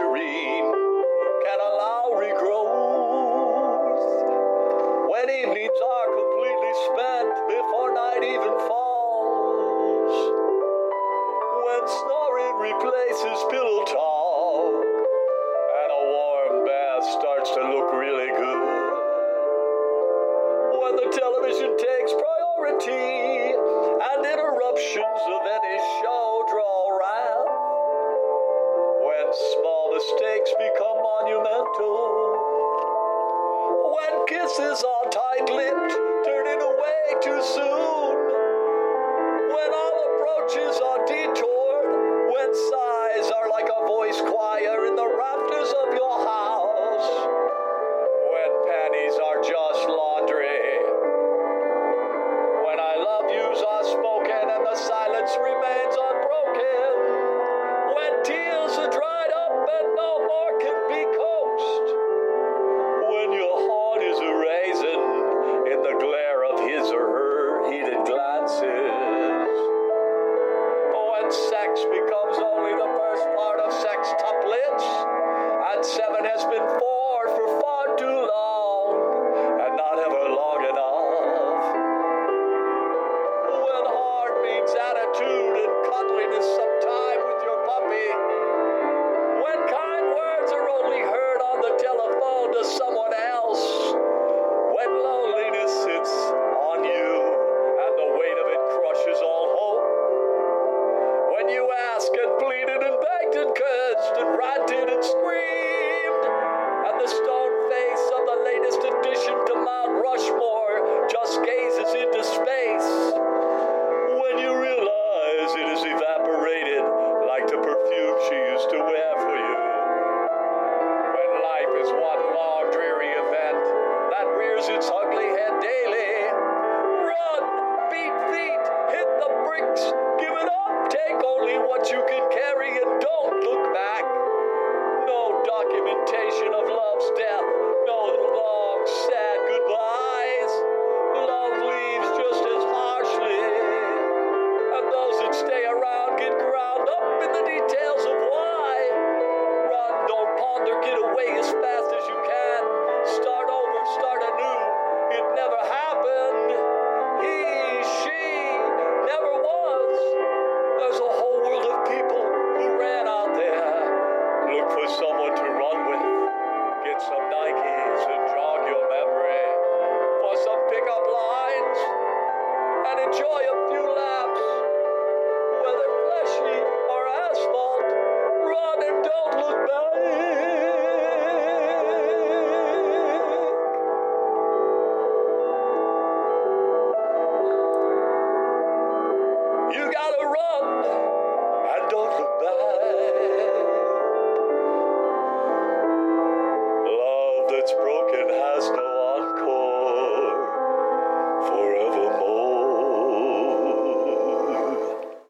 nurturing can allow regrowth. When evenings are completely spent before night even falls, when snoring replaces pillow talk, and a warm bath starts to look really good, when the television takes priority. mistakes become monumental. When kisses are tight lipped, sex becomes only the first part of sex sextuplets, and seven has been four for far too long, and not ever long enough. When heart means attitude, those that stay around get ground up in the details of why. Run, don't ponder, get away as fast as you can. Start over, start anew. It never happened. He, she, never was. There's a whole world of people who ran out there. Look for someone to run with. Get some Nikes and jog your memory. For some pickup line.